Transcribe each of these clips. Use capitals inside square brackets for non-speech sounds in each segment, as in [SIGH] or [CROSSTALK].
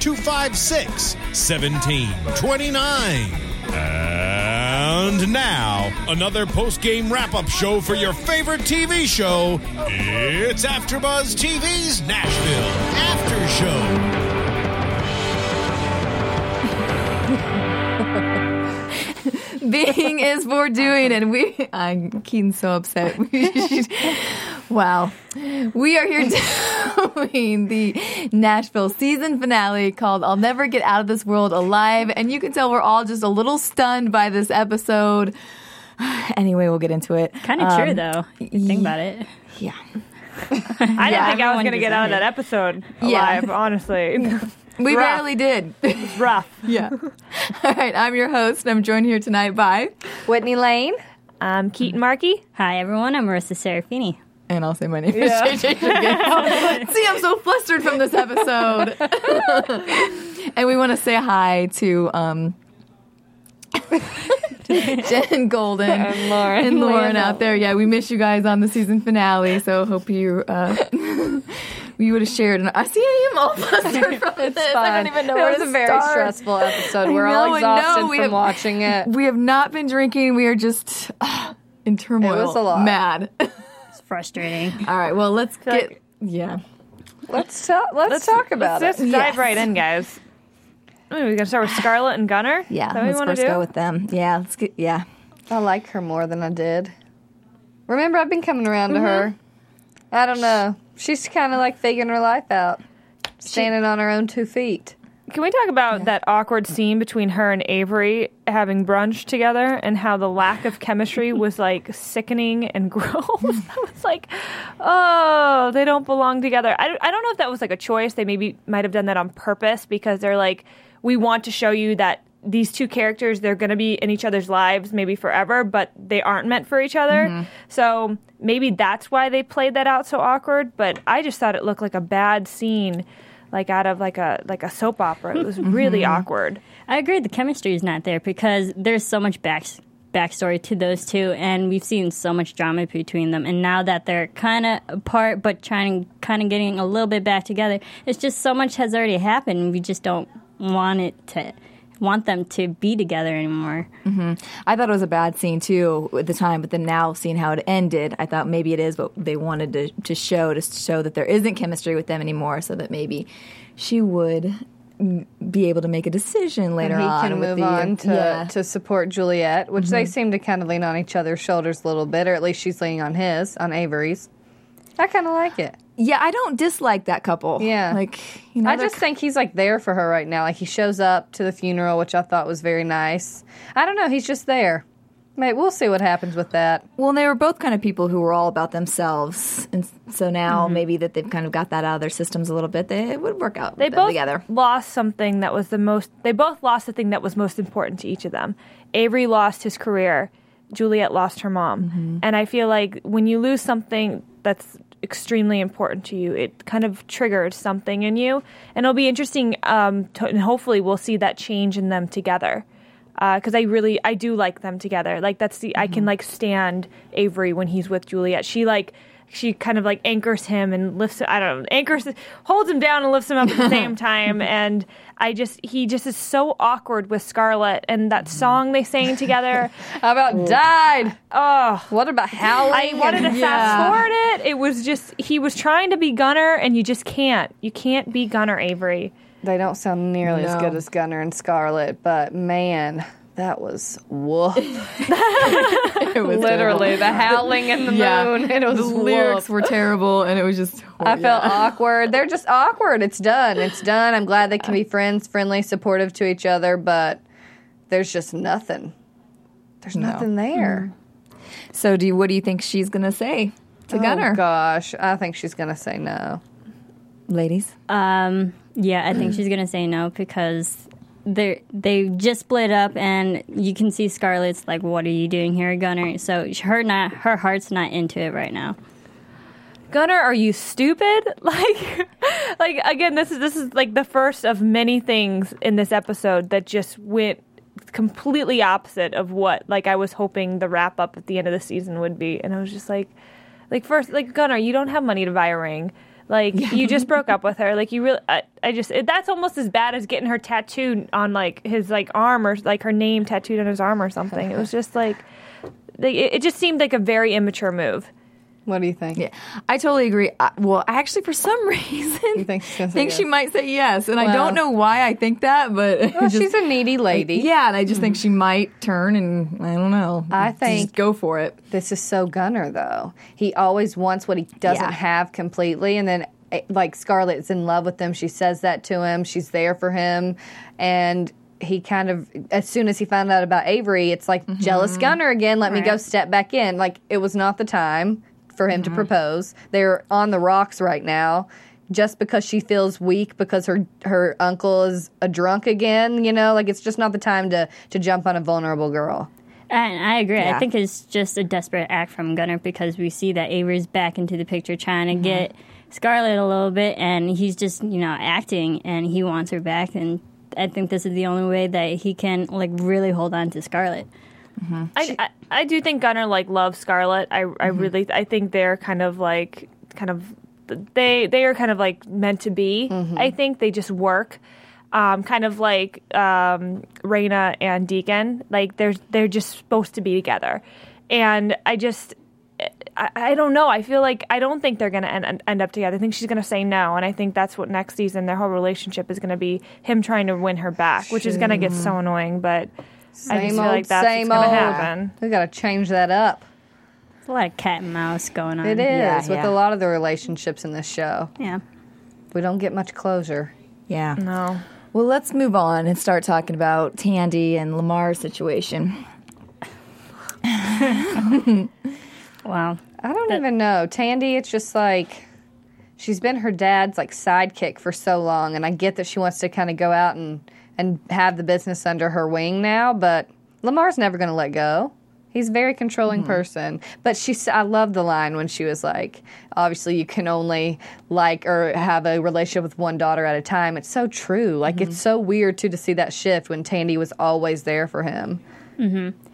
256 1729. And now, another post game wrap up show for your favorite TV show. It's AfterBuzz TV's Nashville After Show. [LAUGHS] Being is for doing, and we. I'm Keetin's so upset. [LAUGHS] wow. We are here [LAUGHS] doing the Nashville season finale called I'll Never Get Out of This World Alive. And you can tell we're all just a little stunned by this episode. [SIGHS] Anyway, we'll get into it. Kind of true, though. If you think about it. Yeah. [LAUGHS] I didn't think I was going to get out of that deserved episode Yeah. alive, honestly. [LAUGHS] We Rough. barely did. It's rough. yeah. All right. I'm your host. and I'm joined here tonight by. Whitney Lane. Um, Keetin Marchi. Hi, everyone. I'm Marisa Serafini. And I'll say my name is JJ. [LAUGHS] See, I'm so flustered from this episode. [LAUGHS] and we want to say hi to um, [LAUGHS] Jen Golden And Lauren. and Lauren out there. Yeah, we miss you guys on the season finale. So hope you uh, you would have shared. And I see I am all flustered from this. I don't even know it was a very start. stressful episode. We're I all exhausted. We from have- watching it. We have not been drinking. We are just uh, in turmoil. It was a lot. Mad. It's frustrating. All right. Well, let's get. like- yeah. Let's talk. Let's, talk about let's it. just dive Yes. right in, guys. Ooh, we're going to start with Scarlett and Gunnar? Yeah. Is that what let's we first do? go with them. Yeah. Let's get. Yeah. I like her more than I did. Remember, I've been coming around Mm-hmm. to her. I don't know. She's kind of like figuring her life out, standing on her own two feet. Can we talk about that awkward scene between her and Avery having brunch together and how the lack of chemistry [LAUGHS] was like sickening and [LAUGHS] gross? I was like, oh, they don't belong together. I, I don't know if that was like a choice. They maybe might have done that on purpose because they're like, we want to show you that these two characters, they're going to be in each other's lives maybe forever, but they aren't meant for each other. Mm-hmm. So maybe that's why they played that out so awkward. But I just thought it looked like a bad scene like out of like a like a soap opera. It was [LAUGHS] really mm-hmm. awkward. I agree. The chemistry is not there because there's so much back backstory to those two, and we've seen so much drama between them. And now that they're kind of apart, but trying, kind of getting a little bit back together, it's just so much has already happened. and We just don't want it to want them to be together anymore. Mm-hmm. I thought it was a bad scene too at the time, but then now seeing how it ended, I thought maybe it is what they wanted to, to show to show that there isn't chemistry with them anymore, so that maybe she would be able to make a decision later And he on. can with move the, on to, yeah. to support Juliette, which they mm-hmm. seem to kind of lean on each other's shoulders a little bit, or at least she's leaning on his, on Avery's. I kind of like it. Yeah, I don't dislike that couple. Yeah. like you know, I they're just think he's like there for her right now. Like he shows up to the funeral, which I thought was very nice. I don't know. He's just there. Mate, we'll see what happens with that. Well, they were both kind of people who were all about themselves, and so now Mm-hmm. maybe that they've kind of got that out of their systems a little bit, they it would work out. They both together. lost something that was the most. They both lost the thing that was most important to each of them. Avery lost his career. Juliette lost her mom, and I feel like when you lose something that's extremely important to you, it kind of triggered something in you, and it'll be interesting. Um, to, and hopefully, we'll see that change in them together. Because I really, I do like them together. Like that's the I can like stand Avery when he's with Juliette. She like she kind of like anchors him and lifts I don't know anchors holds him down and lifts him up at the [LAUGHS] same time. And I just he just is so awkward with Scarlett and that mm-hmm. song they sang together. How [LAUGHS] about died? oh What about howling? I wanted to and- fast forward it. It was just he was trying to be Gunnar and you just can't you can't be Gunnar Avery. They don't sound nearly as good as Gunnar and Scarlett, but man, That was woof. [LAUGHS] It was Literally, the howling in the Yeah. moon. It was the lyrics woof. were terrible, and it was just. I felt awkward. They're just awkward. It's done. It's done. I'm glad they can be friends, friendly, supportive to each other, but there's just nothing. There's nothing there. So, do you, what do you think she's gonna say to Gunnar, Oh gosh, I think she's gonna say no. ladies? Um, yeah, I think she's gonna say no because they they just split up, and you can see Scarlett's like, "What are you doing here, Gunnar?" So her not her heart's not into it right now. Gunnar, are you stupid? [LAUGHS] Like, like again, this is this is like the first of many things in this episode that just went completely opposite of what like I was hoping the wrap up at the end of the season would be, and I was just like, like first, like Gunnar, you don't have money to buy a ring. Like you just broke up [LAUGHS] with her. Like you really, I, I just it, that's almost as bad as getting her tattooed on like his like arm or like her name tattooed on his arm or something. It was just like, like it, it just seemed like a very immature move. What do you think? Yeah, I totally agree. I, well, actually, for some [LAUGHS] reason, You think she's gonna say think yes? she might say yes, and I don't know why I think that, but Well, [LAUGHS] just- she's a needy lady. yeah, and I just think she might turn, and I don't know. I Just think- go for it. This is so Gunnar though. He always wants what he doesn't Yeah. have completely, and then eh, like Scarlett's in love with him. She says that to him. She's there for him, and he kind of as soon as he found out about Avery, it's like jealous Gunnar again. Let me go step back in. Like it was not the time for him to mm-hmm. propose. They're on the rocks right now. Just because she feels weak because her her uncle is a drunk again, you know, like it's just not the time to to jump on a vulnerable girl. And I agree. Yeah. I think it's just a desperate act from Gunnar because we see that Avery's back into the picture trying to mm-hmm. get Scarlett a little bit, and he's just you know acting, and he wants her back, and I think this is the only way that he can like really hold on to Scarlett. I, I I do think Gunnar like loves Scarlett. I I really I think they're kind of like kind of they they are kind of like meant to be. I think they just work. Um, kind of like um, Rayna and Deacon, like they're they're just supposed to be together, and I just I, I don't know. I feel like I don't think they're gonna end, end up together. I think she's gonna say no, and I think that's what next season their whole relationship is gonna be him trying to win her back, which is gonna get so annoying. But I just feel like that's same what's gonna old. happen. We got to change that up. There's a lot of cat and mouse going on. It is Yeah, with yeah. a lot of the relationships in this show. Yeah. We don't get much closure. Yeah. No. Well, let's move on and start talking about Tandy and Lamar's situation. [LAUGHS] Wow. I don't even know. Tandy, it's just like she's been her dad's like sidekick for so long, and I get that she wants to kind of go out and and have the business under her wing now, but Lamar's never going to let go. He's a very controlling person. But she, I love the line when she was like, obviously you can only like or have a relationship with one daughter at a time. It's so true. Like it's so weird too to see that shift when Tandy was always there for him.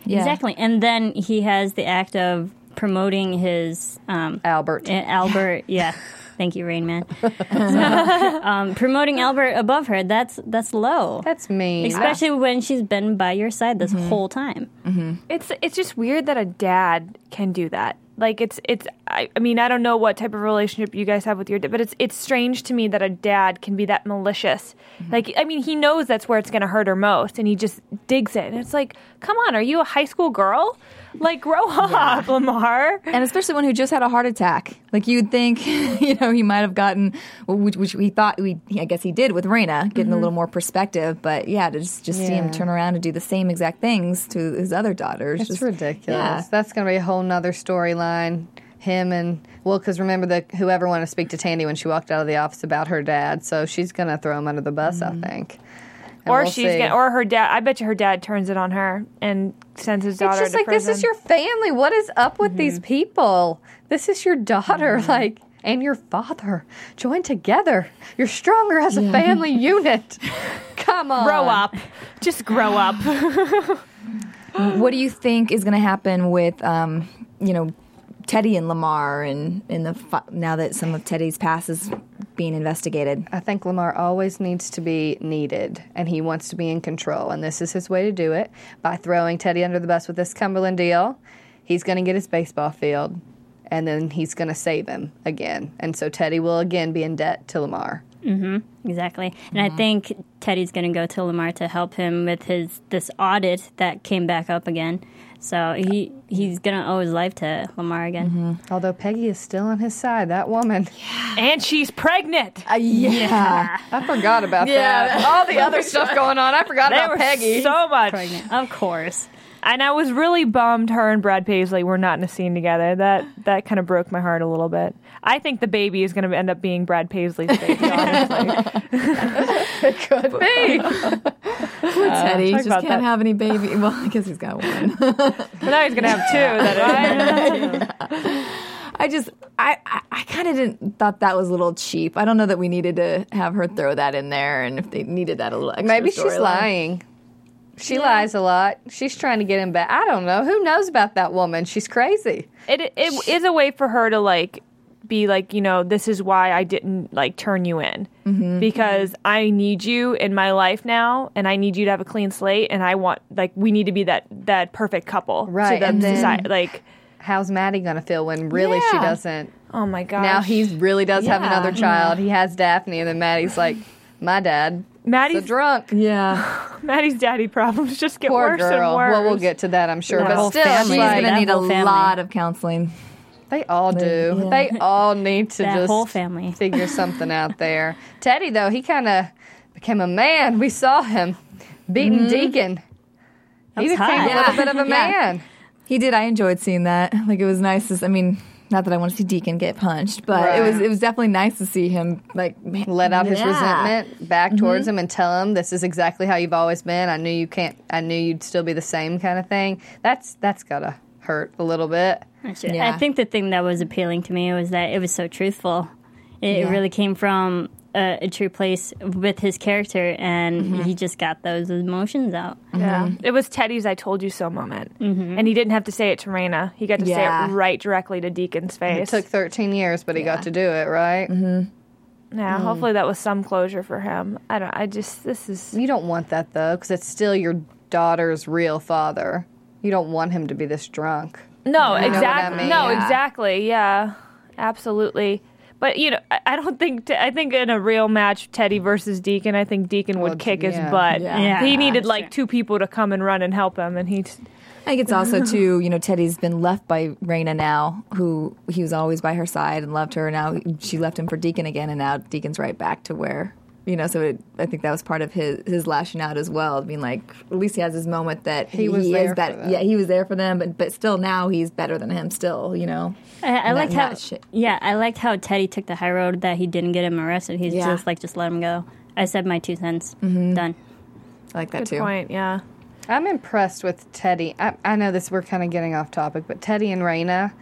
Yeah. Exactly. And then he has the act of promoting his um, Albert. Uh, Albert, yeah. [LAUGHS] Thank you, Rain Man. [LAUGHS] So, um, promoting Albert above her, that's that's low. That's mean. Especially when she's been by your side this mm-hmm. whole time. Mm-hmm. It's it's just weird that a dad can do that. Like it's it's I, I mean I don't know what type of relationship you guys have with your dad, but it's it's strange to me that a dad can be that malicious. Mm-hmm. Like I mean he knows that's where it's going to hurt her most, and he just digs it. And it's like, come on, are you a high school girl? Like grow up, Lamar. And especially one who just had a heart attack. Like you'd think, [LAUGHS] you know, he might have gotten, which, which we thought we, I guess he did with Rayna, getting a mm-hmm. little more perspective. But yeah, to just, just see him turn around and do the same exact things to his other daughters. It's just, ridiculous. Yeah. That's going to be a whole nother storyline. Him and well, because remember the whoever wanted to speak to Tandy when she walked out of the office about her dad, so she's going to throw him under the bus. I mm-hmm. think. And Or we'll she's see. gonna, or her dad. I bet you her dad turns it on her and sends his daughter It's just to like prison. this is your family. What is up with Mm-hmm. these people? This is your daughter, like, and your father. Join together. You're stronger as a family [LAUGHS] unit. Come on, grow up. Just grow up. [LAUGHS] What do you think is going to happen with, um, you know, Teddy and Lamar and in the fi- now that some of Teddy's past is being investigated? I think Lamar always needs to be needed, and he wants to be in control. And this is his way to do it by throwing Teddy under the bus with this Cumberland deal. He's going to get his baseball field, and then he's going to save him again. And so Teddy will again be in debt to Lamar. Mm-hmm. Exactly. And I mm-hmm. think Teddy's going to go to Lamar to help him with his this audit that came back up again. So he he's going to owe his life to Lamar again. Although Peggy is still on his side, that woman. And she's pregnant. Uh, yeah. I forgot about Yeah. that. All the other stuff going on, I forgot There about was Peggy. so much. Pregnant. Of course. And I was really bummed her and Brad Paisley were not in a scene together. That that kind of broke my heart a little bit. I think the baby is going to end up being Brad Paisley's baby, [LAUGHS] honestly. It could be. Poor uh, Teddy. talk just can't that. have any baby. Well, I guess he's got one. [LAUGHS] but now he's going to have two. That [LAUGHS] I just, I, I, I kind of didn't thought that was a little cheap. I don't know that we needed to have her throw that in there, and if they needed that a little extra. Maybe she's storyline. lying. She lies a lot. She's trying to get him back. I don't know. Who knows about that woman? She's crazy. it it is a way for her to like be like you know this is why I didn't like turn you in Mm-hmm. because I need you in my life now and I need you to have a clean slate and I want like we need to be that that perfect couple Right, to the and then- society like How's Maddie going to feel when really she doesn't? oh my god Now he really does have another child. He has Daphne, and then Maddie's like, my dad. Maddie's So drunk. Yeah, [LAUGHS] Maddie's daddy problems just get Poor worse girl. and worse. Well, we'll get to that, I'm sure. That but whole still, family. she's gonna need a family. lot of counseling. they all do. Yeah. They all need to That just whole family. figure [LAUGHS] something out there. Teddy, though, he kind of became a man. We saw him beating mm-hmm. Deacon. He That's became hot. a little Yeah. bit of a Yeah. man. He did. I enjoyed seeing that. Like it was nice. To, I mean, not that I want to see Deacon get punched, but it was it was definitely nice to see him like let out his yeah. resentment back mm-hmm. towards him and tell him this is exactly how you've always been. I knew you can't. I knew you'd still be the same kind of thing. That's that's gotta hurt a little bit. Yeah. I think the thing that was appealing to me was that it was so truthful. It Yeah. really came from a, a true place with his character, and Mm-hmm. he just got those emotions out. Yeah, mm-hmm. it was Teddy's "I told you so" moment, mm-hmm. and he didn't have to say it to Rayna. He got to Yeah. say it right directly to Deacon's face. It took 13 years, but he got to do it right. Mm-hmm. yeah, mm. hopefully that was some closure for him. I don't. I just this is You don't want that though, because it's still your daughter's real father. You don't want him to be this drunk. no know what I exactly. mean? No, Yeah. exactly. Yeah, absolutely. But you know, I, I don't think. I think in a real match, Teddy versus Deacon, I think Deacon would Well, kick his butt. Yeah. Yeah. he needed like two people to come and run and help him, and he. I think it's also [LAUGHS] too, you know, Teddy's been left by Rayna now, who he was always by her side and loved her. Now she left him for Deacon again, and now Deacon's right back to where, you know. So it, I think that was part of his his lashing out as well, being like, at least he has his moment that He was there is for better. Yeah, he was there for them, but but still now he's better than him. Still, you know. I, I And liked how, shit- yeah, I liked how Teddy took the high road that he didn't get him arrested. He's Yeah. just like, just let him go. I said my two cents. Mm-hmm. Done. I like that Good too. point. Yeah. I'm impressed with Teddy. I, I know this we're kind of getting off topic, but Teddy and Rayna,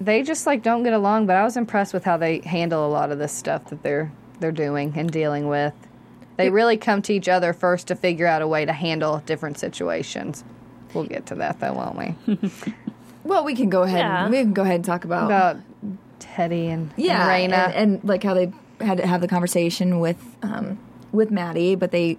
they just like don't get along. But I was impressed with how they handle a lot of this stuff that they're they're doing and dealing with. They really come to each other first to figure out a way to handle different situations. We'll get to that though, won't we? [LAUGHS] Well, we can go ahead. Yeah. We can go ahead and talk about About Teddy and, yeah, and Rayna. and, and like how they had to have the conversation with um, with Maddie, but they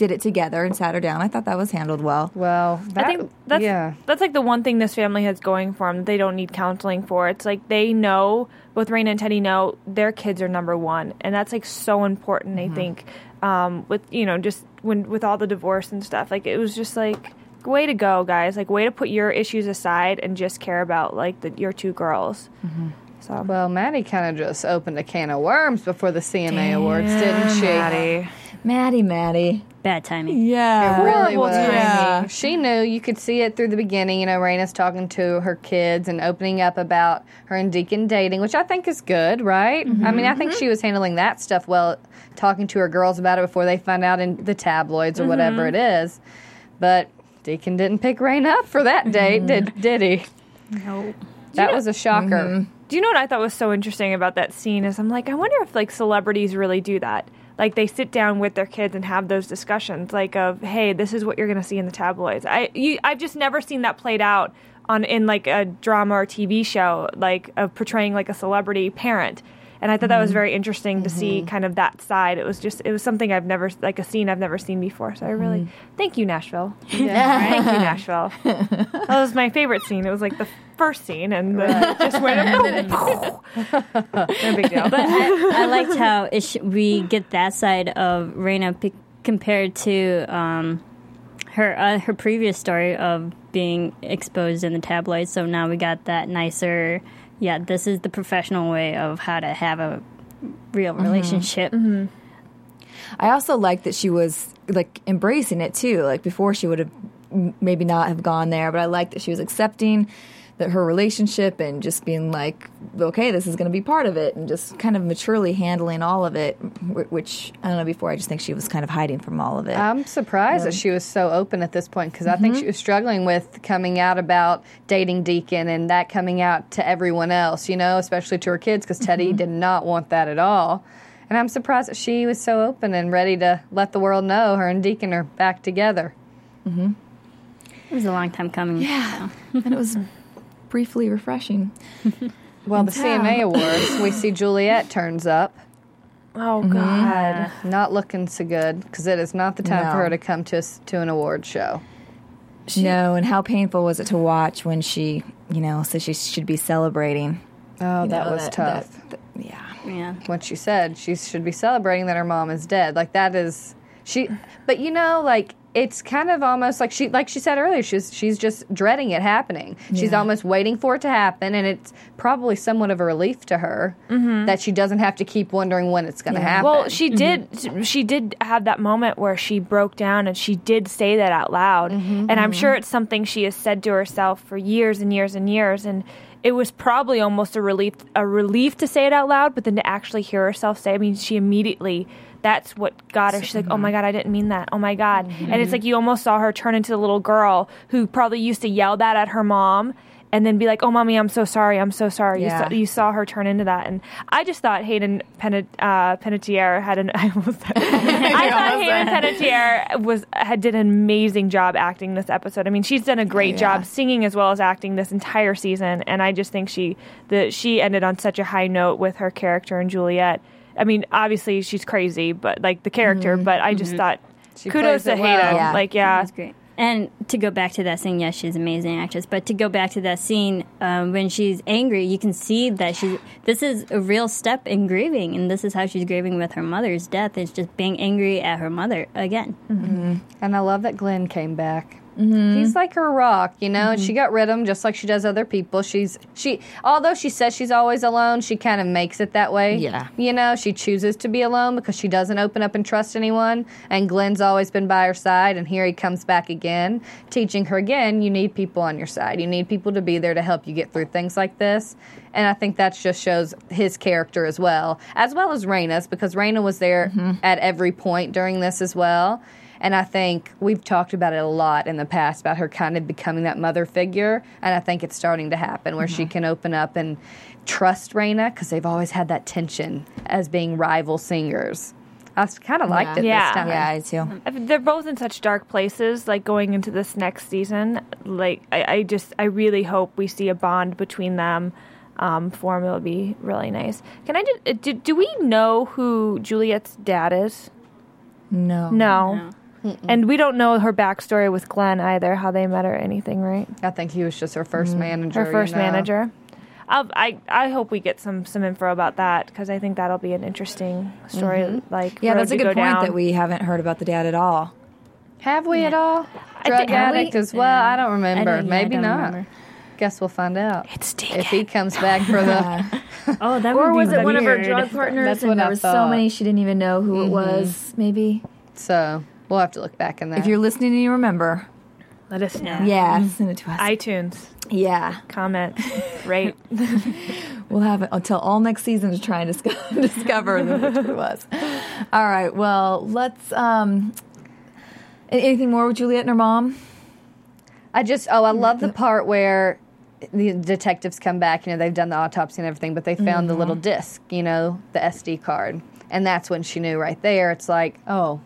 did it together and sat her down. I thought that was handled well. well, that, I think that's yeah. that's like the one thing this family has going for them that they don't need counseling for. It's like they know both Rayna and Teddy know their kids are number one, and that's like so important. I think um, with you know just when with all the divorce and stuff, like it was just like way to go, guys. Like way to put your issues aside and just care about like the, your two girls. So Well, Maddie kind of just opened a can of worms before the CMA Awards, didn't she? Maddie. Maddie, Maddie. Bad timing. Yeah. It really was. timing. She knew. You could see it through the beginning. You know, Rayna's talking to her kids and opening up about her and Deacon dating, which I think is good, right? I mean, I think mm-hmm. she was handling that stuff well, talking to her girls about it before they find out in the tabloids or whatever mm-hmm. it is. But Deacon didn't pick Rayna up for that mm-hmm. date, did did he? No. That was a shocker. Do you know what I thought was so interesting about that scene? Is I'm like, I wonder if like celebrities really do that. Like they sit down with their kids and have those discussions, like of, hey, this is what you're going to see in the tabloids. I you, I've just never seen that played out on in like a drama or TV show, like of portraying like a celebrity parent. And I thought that was very interesting to see kind of that side. It was just it was something I've never like a scene I've never seen before. So I really thank you Nashville. [LAUGHS] Yeah. thank you Nashville. that was my favorite scene. It was like the first scene, and it just went. [LAUGHS] [LAUGHS] no big deal. But I, I liked how it sh- we get that side of Rayna p- compared to um, her uh, her previous story of being exposed in the tabloids. So now we got that nicer. Yeah, this is the professional way of how to have a real mm-hmm. relationship. Mm-hmm. I also like that she was like embracing it too. Like before, she would have maybe not have gone there, but I like that she was accepting that her relationship and just being like, okay, this is going to be part of it, and just kind of maturely handling all of it. Which I don't know. Before, I just think she was kind of hiding from all of it. I'm surprised that um, she was so open at this point because I think mm-hmm. she was struggling with coming out about dating Deacon and that coming out to everyone else, you know, especially to her kids because Teddy mm-hmm. did not want that at all. And I'm surprised that she was so open and ready to let the world know her and Deacon are back together. Mm-hmm. It was a long time coming. yeah, and it was [LAUGHS] briefly refreshing. [LAUGHS] Well, the CMA Awards, we see Juliet turns up. Oh God. Mm-hmm. Not looking so good because it is not the time No. for her to come to us to an award show. no, and how painful was it to watch when she, you know, said she should be celebrating. Oh, You that know, was tough. that- that- yeah. Yeah. what she said. She should be celebrating that her mom is dead. Like that is she. But you know, like it's kind of almost like she, like she said earlier, she's she's just dreading it happening. She's almost waiting for it to happen, and it's probably somewhat of a relief to her mm-hmm. that she doesn't have to keep wondering when it's going to happen. Well, she mm-hmm. did. She did have that moment where she broke down, and she did say that out loud. Mm-hmm. and I'm sure it's something she has said to herself for years and years and years. And it was probably almost a relief, a relief to say it out loud, but then to actually hear herself say. I mean, she immediately. That's what got her. She's like, "Oh my god, I didn't mean that. Oh my god!" And it's like you almost saw her turn into the little girl who probably used to yell that at her mom, and then be like, "Oh, mommy, I'm so sorry. I'm so sorry." Yeah. You, saw, you saw her turn into that, and I just thought Hayden Penet, uh, Panettiere had an. [LAUGHS] I almost said, [LAUGHS] I thought Hayden Panettiere was had did an amazing job acting this episode. I mean, she's done a great Yeah. job singing as well as acting this entire season, and I just think she the she ended on such a high note with her character in Juliette. I mean, obviously she's crazy, but like the character. Mm-hmm. But I just mm-hmm. thought She kudos to it well. Hayden. Yeah. Like, yeah, That's great. And to go back to that scene, yes, she's an amazing actress. But to go back to that scene um, when she's angry, you can see that she's. This is a real step in grieving, and this is how she's grieving with her mother's death. Is just being angry at her mother again. Mm-hmm. And I love that Glenn came back. Mm-hmm. He's like her rock, you know, and she mm-hmm. got rid of him just like she does other people. She's she although she says she's always alone, she kind of makes it that way. Yeah. You know, she chooses to be alone because she doesn't open up and trust anyone. And Glenn's always been by her side and here he comes back again, teaching her again, you need people on your side. You need people to be there to help you get through things like this. And I think that just shows his character as well, as well as Rayna's, because Rayna was there mm-hmm. at every point during this as well. And I think we've talked about it a lot in the past about her kind of becoming that mother figure. And I think it's starting to happen where she can open up and trust Rayna because they've always had that tension as being rival singers. I kind of liked it Yeah. this time. Yeah, I too. I mean, they're both in such dark places. Like going into this next season, like I, I just I really hope we see a bond between them. Um, form it would be really nice. Can I just, uh, do, do we know who Juliette's dad is? No. No. And we don't know her backstory with Glenn either, how they met or anything, right? I think he was just her first manager. Her you first know. manager. I'll, I I hope we get some some info about that because I think that'll be an interesting story. Like Yeah, that's a good go point down. that we haven't heard about the dad at all. Have we at all? Drug think- have addict we? as well? I don't remember. I don't- yeah, I Maybe don't not. remember. Guess we'll find out. It's if he comes back for the. [LAUGHS] [LAUGHS] Oh, that Or was be it one of her drug partners? That's and what there I was so thought. Mm-hmm. many she didn't even know who it was. Maybe So we'll have to look back in that. if you're listening and you remember, Let us know. yeah, send it to us. iTunes yeah, comment [LAUGHS] rate. [LAUGHS] we'll have it until all next season to try and [LAUGHS] discover, discover which it was. All right, well, let's. um Anything more with Juliette and her mom? I just oh I love the part where the detectives come back. You know they've done the autopsy and everything, but they found the little disc. You know the SD card, and that's when she knew right there. It's like oh,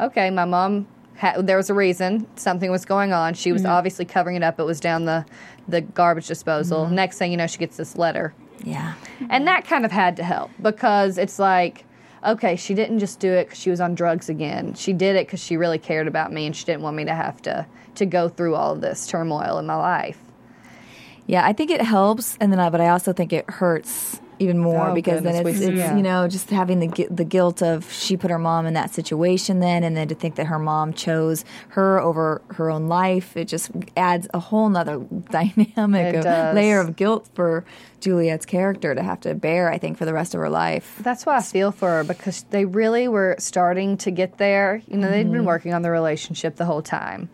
okay, my mom. Ha- there was a reason something was going on. She was mm-hmm. obviously covering it up. It was down the the garbage disposal. Mm-hmm. Next thing you know, she gets this letter. Yeah. And that kind of had to help because it's like, okay, she didn't just do it because she was on drugs again. She did it because she really cared about me and she didn't want me to have to to go through all of this turmoil in my life. Yeah, I think it helps, and then I, but I also think it hurts even more Oh, because then it's, it's yeah. you know just having the the guilt of she put her mom in that situation then, and then to think that her mom chose her over her own life, it just adds a whole nother [LAUGHS] dynamic, layer of guilt for Juliette's character to have to bear. I think for the rest of her life. That's why I feel for her because they really were starting to get there. You know, they'd been mm-hmm. working on the relationship the whole time,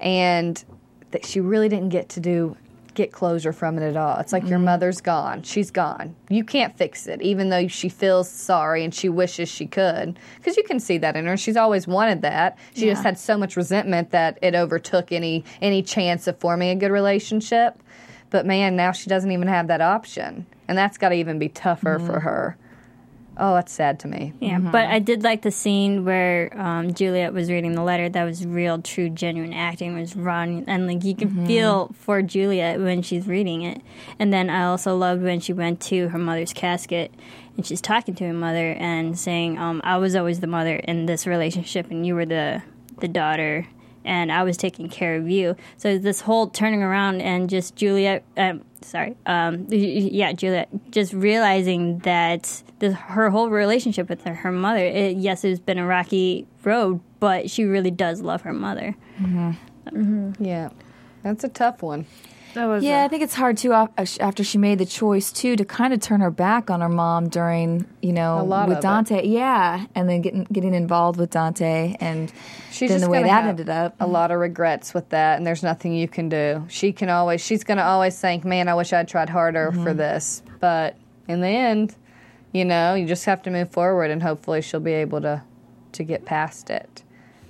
and that she really didn't get to do get closure from it at all. It's like your mm-hmm. mother's gone. She's gone. You can't fix it, even though she feels sorry and she wishes she could. Because you can see that in her. She's always wanted that. She just had so much resentment that it overtook any any chance of forming a good relationship. But man, now she doesn't even have that option, and that's got to even be tougher for mm-hmm. her. Oh, that's sad to me. Yeah, but I did like the scene where um, Juliette was reading the letter. That was real, true, genuine acting. Was Ron, and like you can feel for Juliette when she's reading it. And then I also loved when she went to her mother's casket and she's talking to her mother and saying, um, "I was always the mother in this relationship, and you were the the daughter." And I was taking care of you. So this whole turning around and just Juliette, um, sorry, um, yeah, Juliette, just realizing that the, her whole relationship with her, her mother, it, yes, it's been a rocky road, but she really does love her mother. Mm-hmm. Um, mm-hmm. Yeah, that's a tough one. That was Yeah, a- I think it's hard too after she made the choice too to kind of turn her back on her mom during you know with of it. Dante. Yeah, and then getting getting involved with Dante and She's then the way that ended up. A lot of regrets with that, and there's nothing you can do. She can always, she's going to always think, "Man, I wish I'd tried harder for Mm-hmm. this." But in the end, you know, you just have to move forward, and hopefully, she'll be able to to get past it.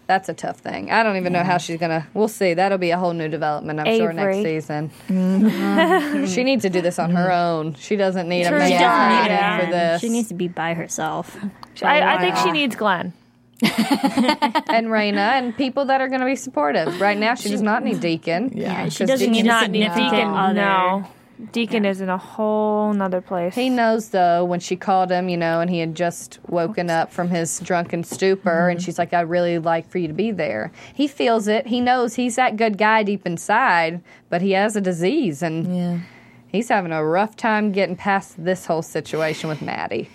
That's a tough thing. I don't even know how she's gonna. We'll see. That'll be a whole new development, I'm sure, next season. Mm-hmm. she needs to do this on her own. She doesn't need a True man story, yeah. for this. She needs to be by herself. I, I think she needs Glenn. [LAUGHS] and Rayna and people that are going to be supportive. Right now, she does not need Deacon. Yeah, she 'Cause doesn't need Not need Deacon. other. No, Deacon is in a whole nother place. He knows though when she called him, you know, and he had just woken up from his drunken stupor, and mm-hmm. she's like, "I'd really like for you to be there." He feels it. He knows he's that good guy deep inside, but he has a disease, and yeah. he's having a rough time getting past this whole situation with Maddie.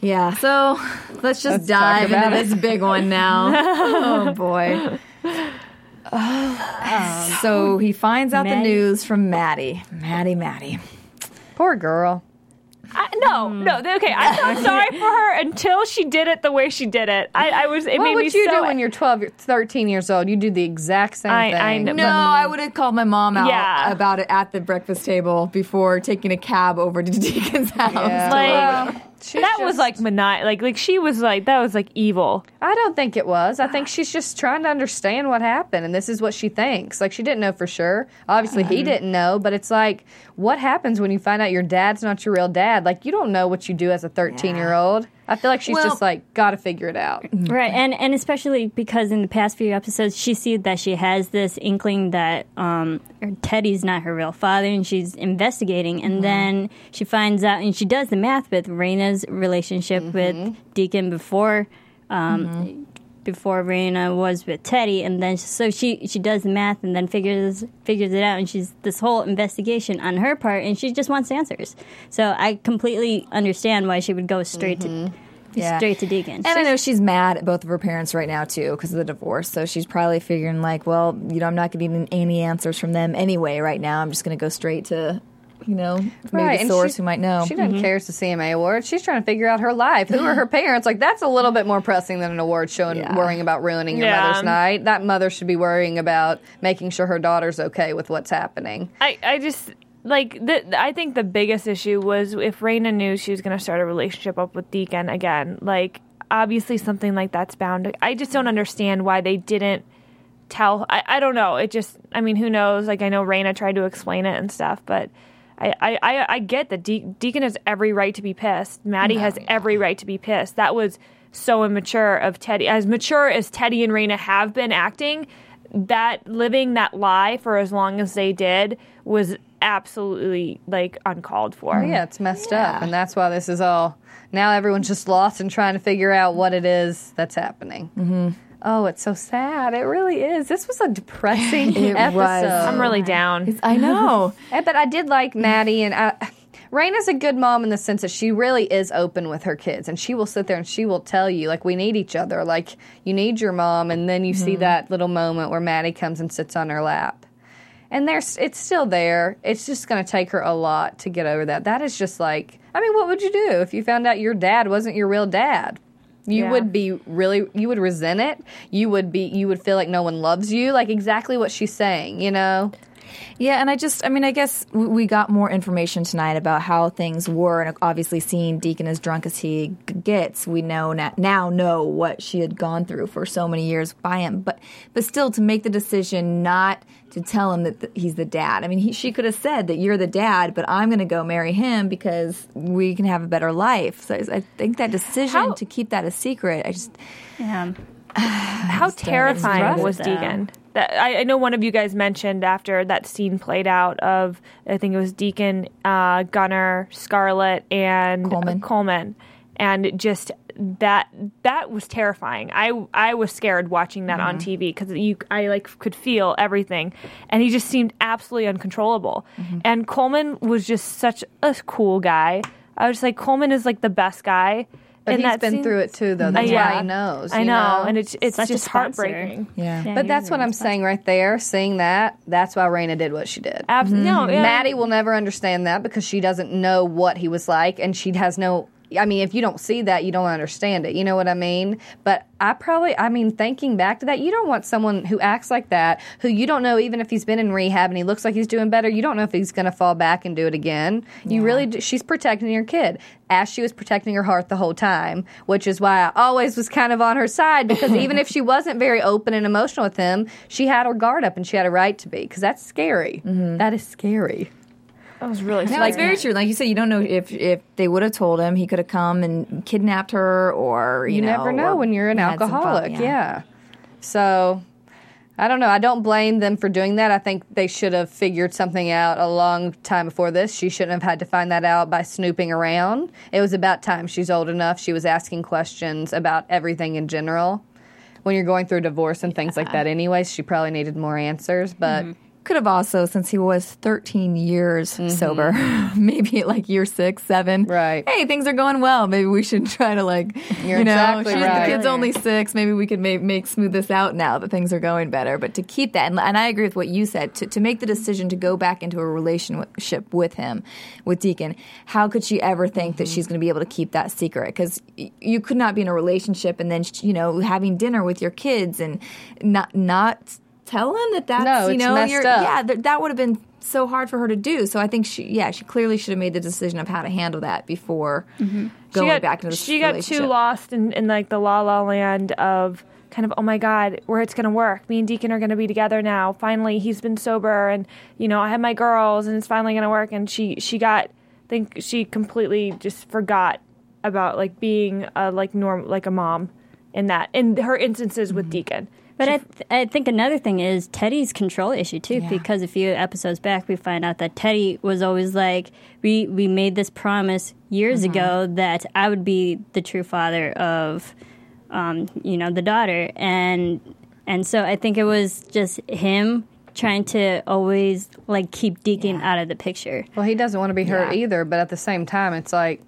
Yeah, so let's just Let's dive into it. this big one now. [LAUGHS] oh boy. Oh, [SIGHS] so he finds out the news from Maddie. Maddie, Maddie. Poor girl. I, no, hmm. no. Okay, I felt sorry for her until she did it the way she did it. I, I was. It What made would me you so, do when you're 12, you're 13 years old? You do the exact same I- thing. I know. No, I would have called my mom out Yeah. about it at the breakfast table before taking a cab over to [LAUGHS] Deacon's house. Yeah. Like, Well, she's that was like mani- like like she was like that was like evil. I don't think it was. I think she's just trying to understand what happened, and this is what she thinks. Like she didn't know for sure. Obviously, Mm-hmm. he didn't know, but it's like, what happens when you find out your dad's not your real dad? Like you don't know what you do as a thirteen-year-old. I feel like she's Well- just like got to figure it out. [LAUGHS] Right, and and especially because in the past few episodes, she sees that she has this inkling that um, Teddy's not her real father, and she's investigating, and then she finds out, and she does the math with Rayna's relationship with Deacon before. Um, Before Rayna was with Teddy, and then so she she does the math and then figures figures it out, and she's this whole investigation on her part, and she just wants answers. So I completely understand why she would go straight to mm-hmm. Yeah. straight to Deacon. And I know she's mad at both of her parents right now too because of the divorce. So she's probably figuring like, well, you know, I'm not getting any answers from them anyway right now. I'm just going to go straight to, you know, maybe Right, the source she- who might know. She doesn't mm-hmm. care it's the CMA award. She's trying to figure out her life. Who are her [LAUGHS] parents? Like that's a little bit more pressing than an award show and Yeah. worrying about ruining your Yeah. mother's night. That mother should be worrying about making sure her daughter's okay with what's happening. I I just like the, I think the biggest issue was if Rayna knew she was going to start a relationship up with Deacon again. Like obviously something like that's bound. To, I just don't understand why they didn't tell. I, I don't know. It just I mean who knows? Like I know Rayna tried to explain it and stuff, but. I, I, I- I get that De- Deacon has every right to be pissed. Maddie has every right to be pissed. That was so immature of Teddy. As mature as Teddy and Rayna have been acting, that living that lie for as long as they did was absolutely like uncalled for. Yeah, it's messed up, and that's why this is all. Now everyone's just lost and trying to figure out what it is that's happening. Mm-hmm. Oh, it's so sad. It really is. This was a depressing [LAUGHS] It episode. was. I'm really down. I know. [LAUGHS] Eh, But I did like Maddie, and I, Rayna's a good mom in the sense that she really is open with her kids, and she will sit there and she will tell you, like, we need each other. Like, you need your mom, and then you see that little moment where Maddie comes and sits on her lap. And there's, it's still there. It's just going to take her a lot to get over that. That is just like, I mean, what would you do if you found out your dad wasn't your real dad? You Yeah. would be really, you would resent it. You would be, you would feel like no one loves you. Like exactly what she's saying, you know? Yeah, and I just, I mean, I guess we- got more information tonight about how things were, and obviously seeing Deacon as drunk as he g- gets, we know na- now know what she had gone through for so many years by him. But but still, to make the decision not to tell him that th- he's the dad. I mean, he, she could have said that you're the dad, but I'm going to go marry him because we can have a better life. So I, I think that decision How- to keep that a secret, I just Yeah. [SIGHS] How terrifying rough, was though. Deacon? That I, I know one of you guys mentioned after that scene played out of I think it was Deacon, uh, Gunnar, Scarlett, and Coleman. Coleman, and just that that was terrifying. I I was scared watching that on mm-hmm. TV because you I like could feel everything, and he just seemed absolutely uncontrollable. Mm-hmm. And Coleman was just such a cool guy. I was like Coleman is like the best guy. But in he's that been scene. through it too, though. That's yeah. why he knows. I you know, and it's it's Such just heartbreaking. yeah. Yeah, But that's was what I'm responsible. saying right there. Seeing that, that's why Rayna did what she did. Abs- mm-hmm. No, yeah. Maddie will never understand that because she doesn't know what he was like, and she has no. I mean, if you don't see that, you don't understand it. You know what I mean? But I probably, I mean, thinking back to that, you don't want someone who acts like that, who you don't know, even if he's been in rehab and he looks like he's doing better, you don't know if he's going to fall back and do it again. You really, do, she's protecting your kid as she was protecting her heart the whole time, which is why I always was kind of on her side because [LAUGHS] even if she wasn't very open and emotional with him, she had her guard up and she had a right to be because that's scary. Mm-hmm. That is scary. That was really No, like it's very true. Like you said, you don't know if if they would have told him, he could have come and kidnapped her, or you, you know, never know when you're an some fun- alcoholic. yeah. So I don't know. I don't blame them for doing that. I think they should have figured something out a long time before this. She shouldn't have had to find that out by snooping around. It was about time she's old enough. She was asking questions about everything in general. When you're going through divorce and things like that, anyways, she probably needed more answers. But mm-hmm. Could have also, since he was 13 years mm-hmm. sober, [LAUGHS] maybe like year six, seven. Right. Hey, things are going well. Maybe we should try to like, You're you know, exactly she's- right. the kid's only six. Maybe we could make, make smooth this out now that things are going better. But to keep that, and, and I agree with what you said, to, to make the decision to go back into a relationship with him, with Deacon, how could she ever think that mm-hmm. she's going to be able to keep that secret? Because you could not be in a relationship and then, you know, having dinner with your kids and not, not tell him that that's, No, you know, messed you're, up. yeah, th- that would have been so hard for her to do. So I think she, yeah, she clearly should have made the decision of how to handle that before going she got, back into the she got too lost in, in like the la la land of kind of oh my god where it's gonna work me and deacon are gonna be together now finally he's been sober and you know i have my girls and it's finally gonna work and she she got I think she completely just forgot about like being a like norm like a mom in that in her instances Mm-hmm. with deacon But I, th- I think another thing is Teddy's control issue too, Yeah. because a few episodes back we find out that Teddy was always like, we we made this promise years Mm-hmm. ago that I would be the true father of, um, you know, the daughter, and and so I think it was just him trying to always like keep Deacon out of the picture. well, he doesn't want to be hurt Yeah. either. But at the same time, it's like,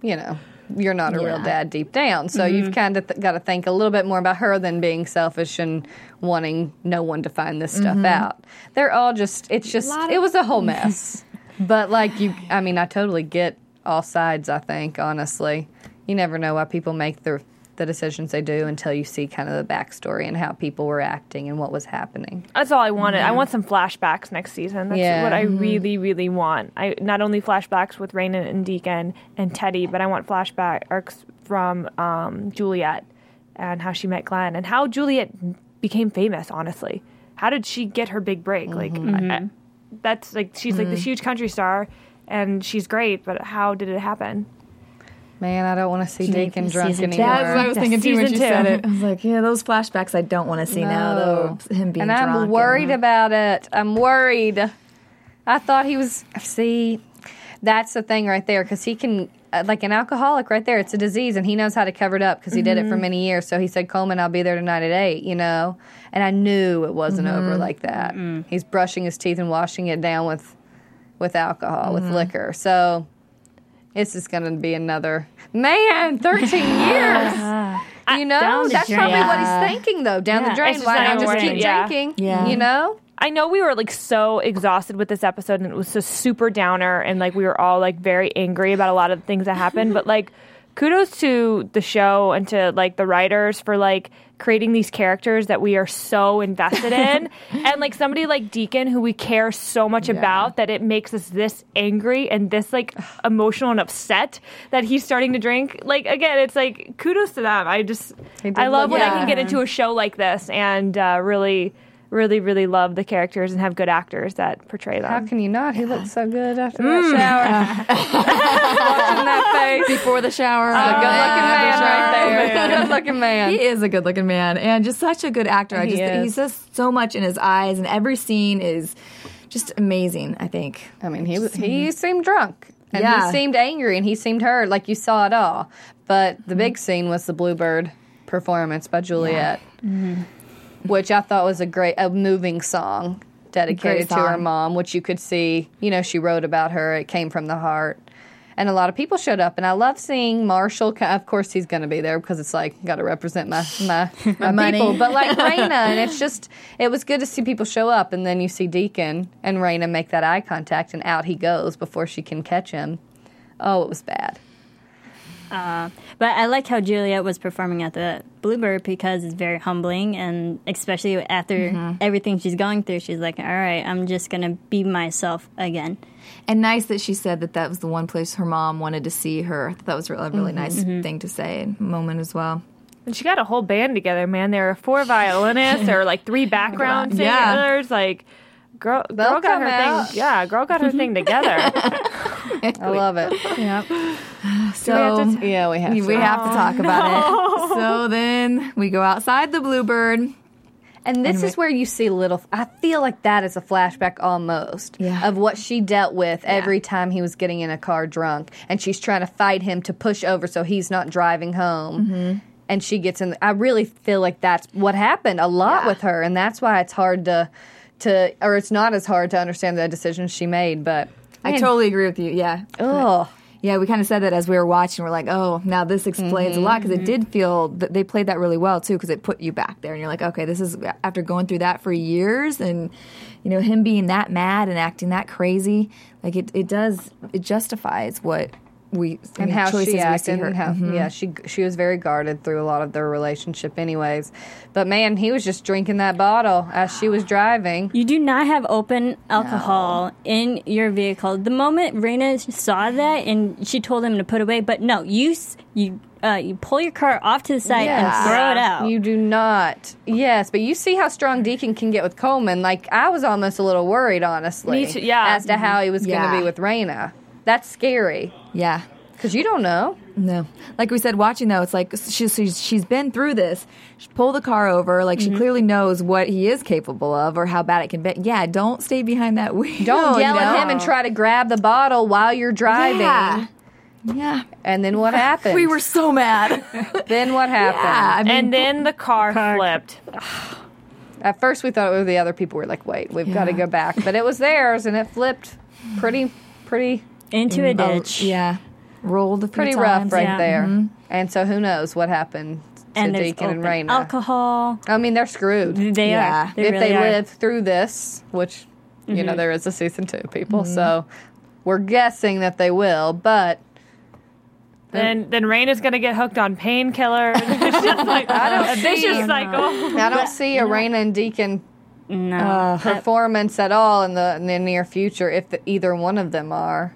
you know, you're not a real Yeah. Mm-hmm. dad deep down. So you've kind of th- got to think a little bit more about her than being selfish and wanting no one to find this stuff out. They're all just, it's just, Mm-hmm. Lot it was a whole [LAUGHS] mess. but like you, I mean, I totally get all sides, I think, honestly. You never know why people make the, the decisions they do until you see kind of the backstory and how people were acting and what was happening. That's all I wanted. I want some flashbacks next season. That's Yeah. what I mm-hmm. really, really want. I not only flashbacks with Rayna and Deacon and Teddy, but I want flashback arcs from um, Juliette and how she met Glenn and how Juliette became famous. Honestly, how did she get her big break? Like mm-hmm. I- I- mm-hmm. that's like she's like this huge country star, and she's great. But how did it happen? Man, I don't want to see Deacon drunk season anymore. That's what I was Yeah, thinking too when season she said it. I was like, yeah, those flashbacks I don't want to see now. No. Though him being and I'm drunk worried about it. I'm worried. I thought he was. See, that's the thing right there because he can, uh, like an alcoholic right there, it's a disease and he knows how to cover it up because he did Mm-hmm. it for many years. So he said, Coleman, I'll be there tonight at eight, you know? And I knew it wasn't Mm-hmm. over like that. He's brushing his teeth and washing it down with, with alcohol, with Mm-hmm. liquor. So this is going to be another, man, 13 [LAUGHS] years. Uh-huh. You know, Down that's drain. probably what he's thinking, though. Down Yeah. the drain. Why not not just keep it. Yeah. drinking? Yeah. You know? I know we were like so exhausted with this episode and it was just super downer and like we were all like very angry about a lot of the things that happened. but like kudos to the show and to like the writers for like creating these characters that we are so invested in. [LAUGHS] and like somebody like Deacon who we care so much about that it makes us this angry and this like emotional and upset that he's starting to drink. Like again, it's like kudos to them. I just I love when I can get into a show like this and uh, really really, really love the characters and have good actors that portray them. How can you not? He looks so good after that mm. shower. [LAUGHS] Watching that face. Before the shower. A oh, good looking man right there. [LAUGHS] Good looking man. He is a good looking man and just such a good actor. I He just is. he's just so much in his eyes and every scene is just amazing, I think. I mean, he was, he mm-hmm. seemed drunk. And Yeah. he seemed angry and he seemed hurt. Like you saw it all. But the mm-hmm. big scene was the Bluebird performance by Juliette, mm-hmm. Which I thought was a great, a moving song dedicated Great to her mom, which you could see, you know, she wrote about her. It came from the heart. And a lot of people showed up, and I love seeing Marshall. Of course, he's going to be there because it's like got to represent [LAUGHS] my my, my money. people. But like [LAUGHS] Rayna, and it's just it was good to see people show up, and then you see Deacon and Rayna make that eye contact, and out he goes before she can catch him. Oh, it was bad. Uh, but I like how Juliette was performing at the Bluebird because it's very humbling, and especially after mm-hmm. everything she's going through, she's like, "All right, I'm just gonna be myself again." And nice that she said that that was the one place her mom wanted to see her. I thought that was a really Mm-hmm. nice mm-hmm. thing to say and moment as well. And she got a whole band together, man. There were four violinists, there were like three [LAUGHS] background God. Yeah. singers. Like, girl, girl They'll got her out. thing. Yeah, girl got her thing together. [LAUGHS] I love it. [SIGHS] So Yeah, we have. we to. have to talk about it. So then we go outside the Bluebird. And this is where you see little. I feel like that is a flashback almost Yeah. of what she dealt with every time he was getting in a car drunk, and she's trying to fight him to push over so he's not driving home. Mm-hmm. And she gets in. I really feel like that's what happened a lot Yeah. with her, and that's why it's hard to, to, or it's not as hard to understand the decisions she made. But I man, totally agree with you. Yeah. Oh. Yeah, we kind of said that as we were watching. We're like, oh, now this explains a lot because it mm-hmm. did feel that they played that really well too because it put you back there and you're like, okay, this is after going through that for years and you know him being that mad and acting that crazy. Like it, it does it justifies what we and how she we see acted her. and how Mhm. yeah she she was very guarded through a lot of their relationship anyways but man he was just drinking that bottle as she was driving You do not have open alcohol in your vehicle. The moment Rayna saw that and she told him to put away, but no, you you uh, you pull your car off to the side Yes. and throw it out. You do not. Yes, but you see how strong Deacon can get with Coleman. Like I was almost a little worried, honestly. Me too, yeah. As to how he was going to be with Rayna. That's scary Yeah. because you don't know. No, like we said, watching though, it's like she's she's, she's been through this. She pulled the car over, like Mm-hmm. she clearly knows what he is capable of or how bad it can be. Yeah, don't stay behind that wheel. [LAUGHS] Don't you yell at him and try to grab the bottle while you're driving. Yeah. Yeah, And then what happened? [LAUGHS] we were so mad. [LAUGHS] Then what happened? yeah, I mean, and then the car, flipped. At first, we thought it was the other people. We're like, wait, we've got to go back, but it was theirs, and it flipped pretty, pretty, into a oh, ditch. yeah, rolled a few pretty times. rough right yeah. there. Mm-hmm. And so, who knows what happened to and Deacon and open Rayna? alcohol. I mean, they're screwed. They Yeah. are. They if really they are. live through this, which you know mm-hmm. there is a season two, people. Mm-hmm. So we're guessing that they will, but Then then Rayna's gonna get hooked on painkillers. [LAUGHS] it's just like a vicious cycle. I don't see a Rayna and Deacon No. Uh, performance at all in the in the near future. If the, either one of them are,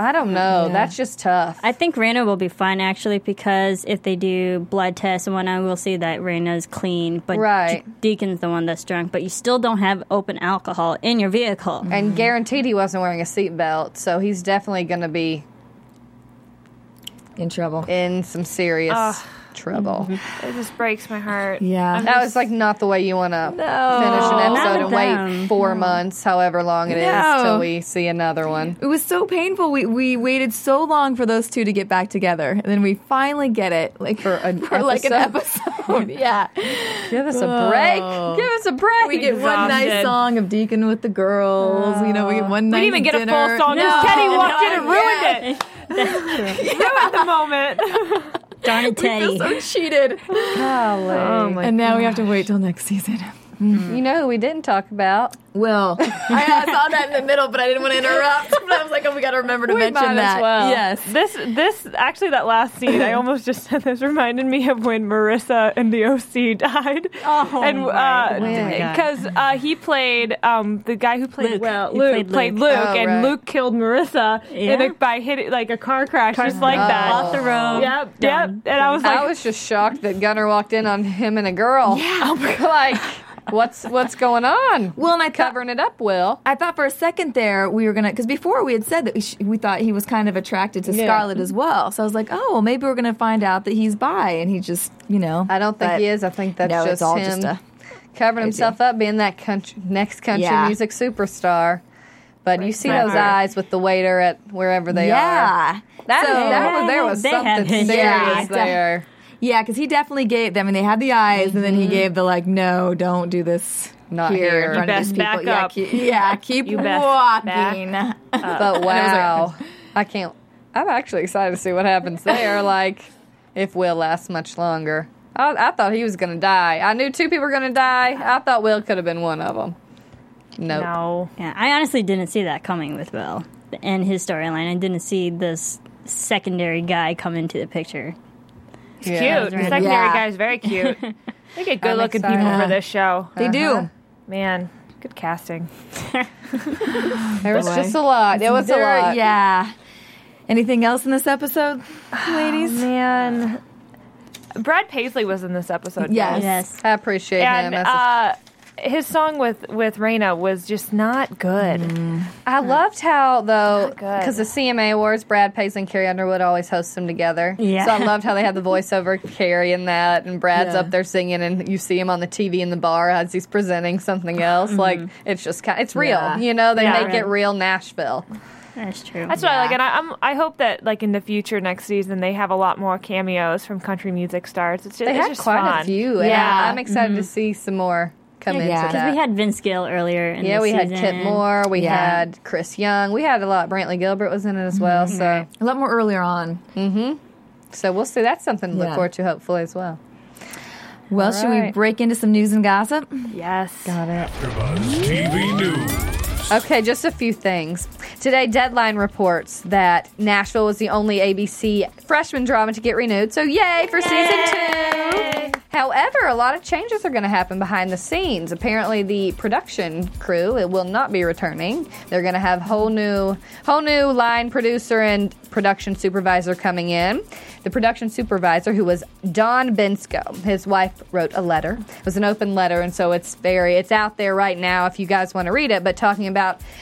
I don't know. That's just tough. I think Rayna will be fine actually because if they do blood tests and whatnot, we'll see that Rayna's clean. But Right. D- Deacon's the one that's drunk. But you still don't have open alcohol in your vehicle. and guaranteed he wasn't wearing a seatbelt, so he's definitely going to be in trouble. in some serious trouble. Mm-hmm. It just breaks my heart. Yeah. I'm That was like not the way you want to finish an episode and with wait them. four months, however long it is, No. till we see another one. It was so painful. We we waited so long for those two to get back together, and then we finally get it, like For an for like an episode. episode. [LAUGHS] yeah, Give us a break. Oh. Give us a break. we get one nice song of Deacon with the girls. You know, we get oh. one We nice didn't even get dinner. a full song. No. Teddy walked in and no, ruined it. [LAUGHS] [LAUGHS] ruined the moment. Darn it, [LAUGHS] We feel Teddy. so cheated. Golly. Oh my and now we have to wait till next season. You know who we didn't talk about? Will. [LAUGHS] I, I saw that in the middle, but I didn't want to interrupt. [LAUGHS] But I was like, oh, we got to remember to We mention might as that. well. Yes. This, this, actually, that last scene, I [LAUGHS] almost just said this reminded me of when Marissa in the OC died. Oh, and right. Oh my God. because uh, he played um, the guy who played Luke. well, He Luke played played Luke. Luke, Oh, and right. Luke killed Marissa in Yeah. a, by hitting like a car crash, just like that. Off the road. Yep, yep. And I was like, I was just shocked that Gunnar walked in on him and a girl. Yeah. like, what's what's going on? Well, and I thought, Covering it up, Will. I thought for a second there we were gonna because before we had said that we, sh- we thought he was kind of attracted to Yeah. Scarlett as well. So I was like, oh, well, maybe we're gonna find out that he's bi, and he just, you know. I don't think but he is. I think that's no, just it's all him just a. covering himself up, being that country, next country Yeah. music superstar. But you see those heart. eyes with the waiter at wherever they are. yeah. That, So- that was, there was something history. serious Yeah. there. Yeah, because he definitely gave them, and they had the eyes, and then Mm-hmm. he gave the like, no, don't do this. Not here, here. in front You of these best people. back yeah, up. keep, yeah, [LAUGHS] keep You best walking. [LAUGHS] But wow, I can't. I'm actually excited to see what happens there. [LAUGHS] like, if Will lasts much longer. I, I thought he was going to die. I knew two people were going to die. I thought Will could have been one of them. Nope. no. Yeah, I honestly didn't see that coming with Will and his storyline. I didn't see this secondary guy come into the picture. Yeah. Cute. The secondary Yeah. guy is very [LAUGHS] cute. They get good I'm looking excited. people for this show. They do. Man, good casting. [LAUGHS] There was just a lot. It was a lot. Yeah. Anything else in this episode, ladies? Man, Brad Paisley was in this episode. Yes. Yes. I appreciate and him. As uh, his song with with Raina was just not good. I loved how though, because the CMA Awards, Brad Paisley and Carrie Underwood always host them together. Yeah. So I loved how they had the voiceover Carrie in that, and Brad's Yeah. up there singing, and you see him on the TV in the bar as he's presenting something else. Mm-hmm. Like it's just kind, it's real. Yeah. You know, they Yeah. make it real Nashville. That's true. That's what I like, and I, I'm I hope that like in the future next season they have a lot more cameos from country music stars. It's just, They it's had just quite fun. a few. and Yeah. I, am excited to mm-hmm. see some more come Yeah. into Because that. we had Vince Gill earlier. In yeah, the we had season. Kip Moore. We Yeah. had Chris Young. We had a lot. Brantley Gilbert was in it as well. So, A lot more earlier on. Mm-hmm. So we'll see. That's something to look Yeah. forward to, hopefully as well. Well, should we break into some news and gossip? Yes. Got it. AfterBuzz TV News. Okay, just a few things. Today, Deadline reports that Nashville was the only ABC freshman drama to get renewed. So, yay for season two. However, a lot of changes are going to happen behind the scenes. Apparently, the production crew it will not be returning. They're going to have whole new, whole new line producer and production supervisor coming in. The production supervisor, who was Don Bensko, his wife wrote a letter. It was an open letter, and so it's very, it's out there right now if you guys want to read it. But talking about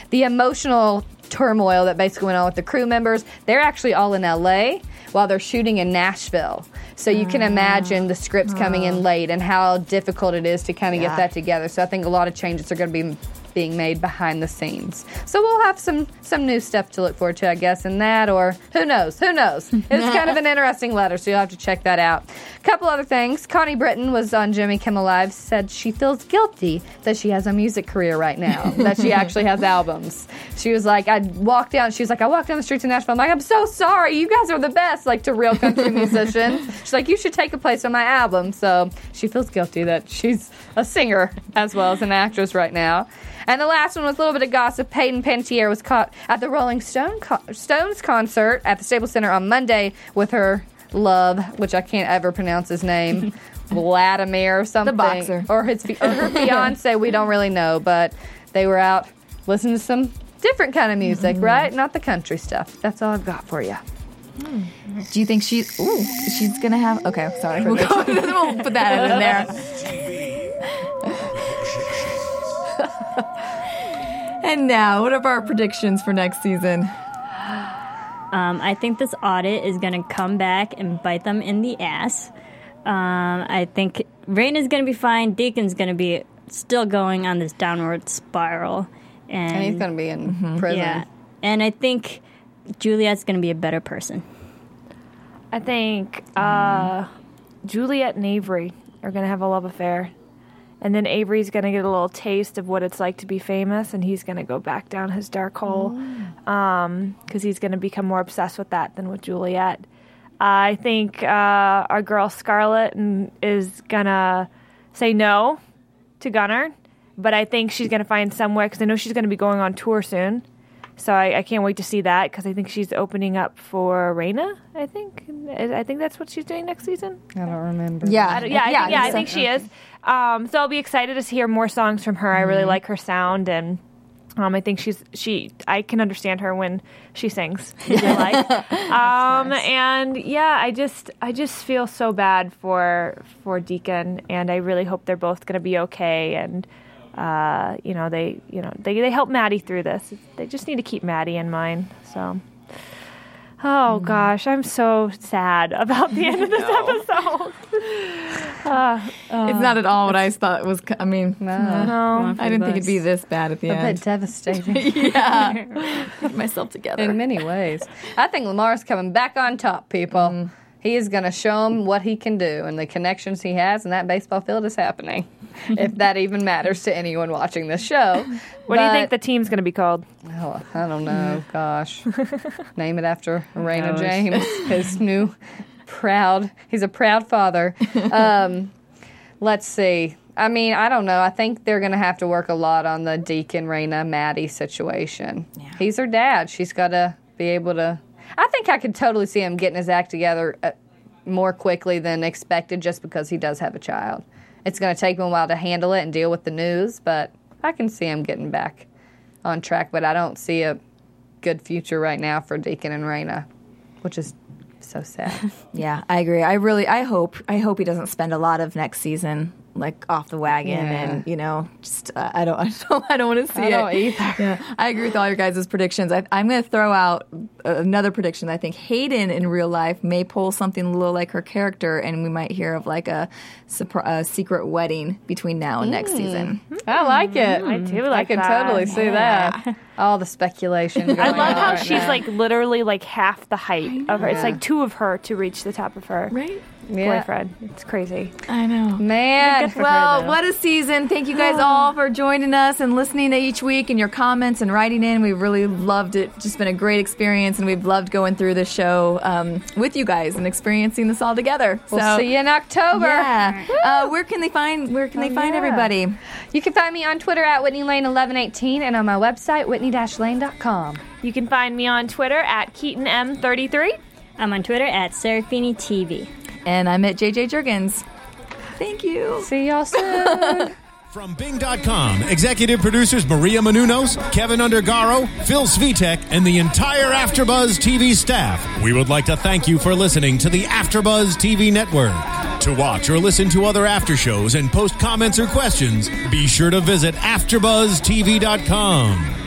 the emotional turmoil that basically went on with the crew members, they're actually all in LA while they're shooting in Nashville. So you can imagine the scripts coming in mm. late and how difficult it is to kind of Yeah. get that together. So I think a lot of changes are going to be being made behind the scenes. So we'll have some some new stuff to look forward to, I guess, in that or who knows? Who knows? It's kind of an [LAUGHS] interesting letter, so you'll have to check that out. Couple other things. Connie Britton was on Jimmy Kimmel Live, said she feels guilty that she has a music career right now, [LAUGHS] that she actually has albums. She was like, I walked down, she was like, I walked down the streets of Nashville. I'm like, I'm so sorry. You guys are the best, like to real country [LAUGHS] musicians. She's like, you should take a place on my album. So she feels guilty that she's a singer as well as an actress right now. And the last one was a little bit of gossip. Hayden Panettiere was caught at the Rolling Stone co- Stones concert at the Staples Center on Monday with her love, which I can't ever pronounce his name, [LAUGHS] Vladimir or something. The boxer. Or, his, or her [LAUGHS] fiance, we don't really know, but they were out listening to some different kind of music, mm-hmm. right? Not the country stuff. That's all I've got for you. Mm. Do you think she's? Ooh, she's gonna have. Okay, sorry. We'll, go, [LAUGHS] we'll put that in there. and now, what are our predictions for next season? Um, I think this audit is going to come back and bite them in the ass. Um, I think Rain is going to be fine. Deacon's going to be still going on this downward spiral, and, And he's going to be in prison. yeah. And I think Juliette's going to be a better person. I think uh, Juliette and Avery are going to have a love affair. And then Avery's going to get a little taste of what it's like to be famous, and he's going to go back down his dark hole because he's going to become more obsessed with that than with Juliette. I think uh, our girl Scarlett is going to say no to Gunnar, but I think she's going to find somewhere because I know she's going to be going on tour soon. So I, I can't wait to see that because I think she's opening up for Rayna. I think I I think that's what she's doing next season. I don't remember. Yeah, I don't- yeah, I think, yeah, I think she is. Um, so I'll be excited to hear more songs from her. I really like her sound, and um, I think she's she. I can understand her when she sings. [LAUGHS] life. um, and yeah, I just I just feel so bad for for Deacon, and I really hope they're both going to be okay. And uh, you know they you know they they help Maddie through this. They just need to keep Maddie in mind. So. Oh mm-hmm. gosh, I'm so sad about the end of this [LAUGHS] episode. [LAUGHS] Uh, it's uh, not at all what I thought was. co- I mean, No. No. I didn't think it'd be this bad at the A bit end. devastating [LAUGHS] yeah, get myself together. in many ways. I think Lamar's coming back on top, people. Mm-hmm. He is going to show them what he can do and the connections he has in that baseball field is happening. [LAUGHS] if that even matters to anyone watching this show. What do you think the team's going to be called? Oh, I don't know. [LAUGHS] Gosh. Name it after Rayna James, [LAUGHS] his new proud. He's a proud father. Um, let's see. I mean, I don't know. I think they're going to have to work a lot on the Deacon Rayna Maddie situation. He's her dad. She's got to be able to. I think I could totally see him getting his act together uh, more quickly than expected just because he does have a child. It's going to take him a while to handle it and deal with the news, but I can see him getting back on track, but I don't see a good future right now for Deacon and Rayna, which is so sad. [LAUGHS] Yeah, I agree. I really, I hope, I hope he doesn't spend a lot of next season like off the wagon, Yeah. and you know, just uh, I don't, [LAUGHS] I don't, I don't want to see I it. don't either. [LAUGHS] Yeah, I agree with all your guys' predictions. I, I'm going to throw out uh, another prediction. I think Hayden in real life may pull something a little like her character, and we might hear of like a, a secret wedding between now and next season. Mm-hmm. I like it. I do mm-hmm. like I like can that. totally see that. [LAUGHS] All the speculation. Going I love on how right she's now. like literally like half the height of her. It's like two of her to reach the top of her Right? Yeah. boyfriend. It's crazy. I know. Man, Well, what a season. Thank you guys all for joining us and listening to each week and your comments and writing in. We really loved it. Just been a great experience, and we've loved going through this show um, with you guys and experiencing this all together. we'll so, see you in October. Yeah. Uh, where can they find Where can they find yeah. everybody? You can find me on Twitter at Whitney Lane 1118 and on my website whitney-lane.com. You can find me on Twitter at KeetinM33. I'm on Twitter at Serafini TV. And I'm at JJ Jurgens. Thank you. See y'all soon. [LAUGHS] From Bing.com, executive producers Maria Menounos, Kevin Undergaro, Phil Svitek, and the entire Afterbuzz TV staff, we would like to thank you for listening to the Afterbuzz TV network. To watch or listen to other after shows and post comments or questions, be sure to visit AfterBuzzTV.com.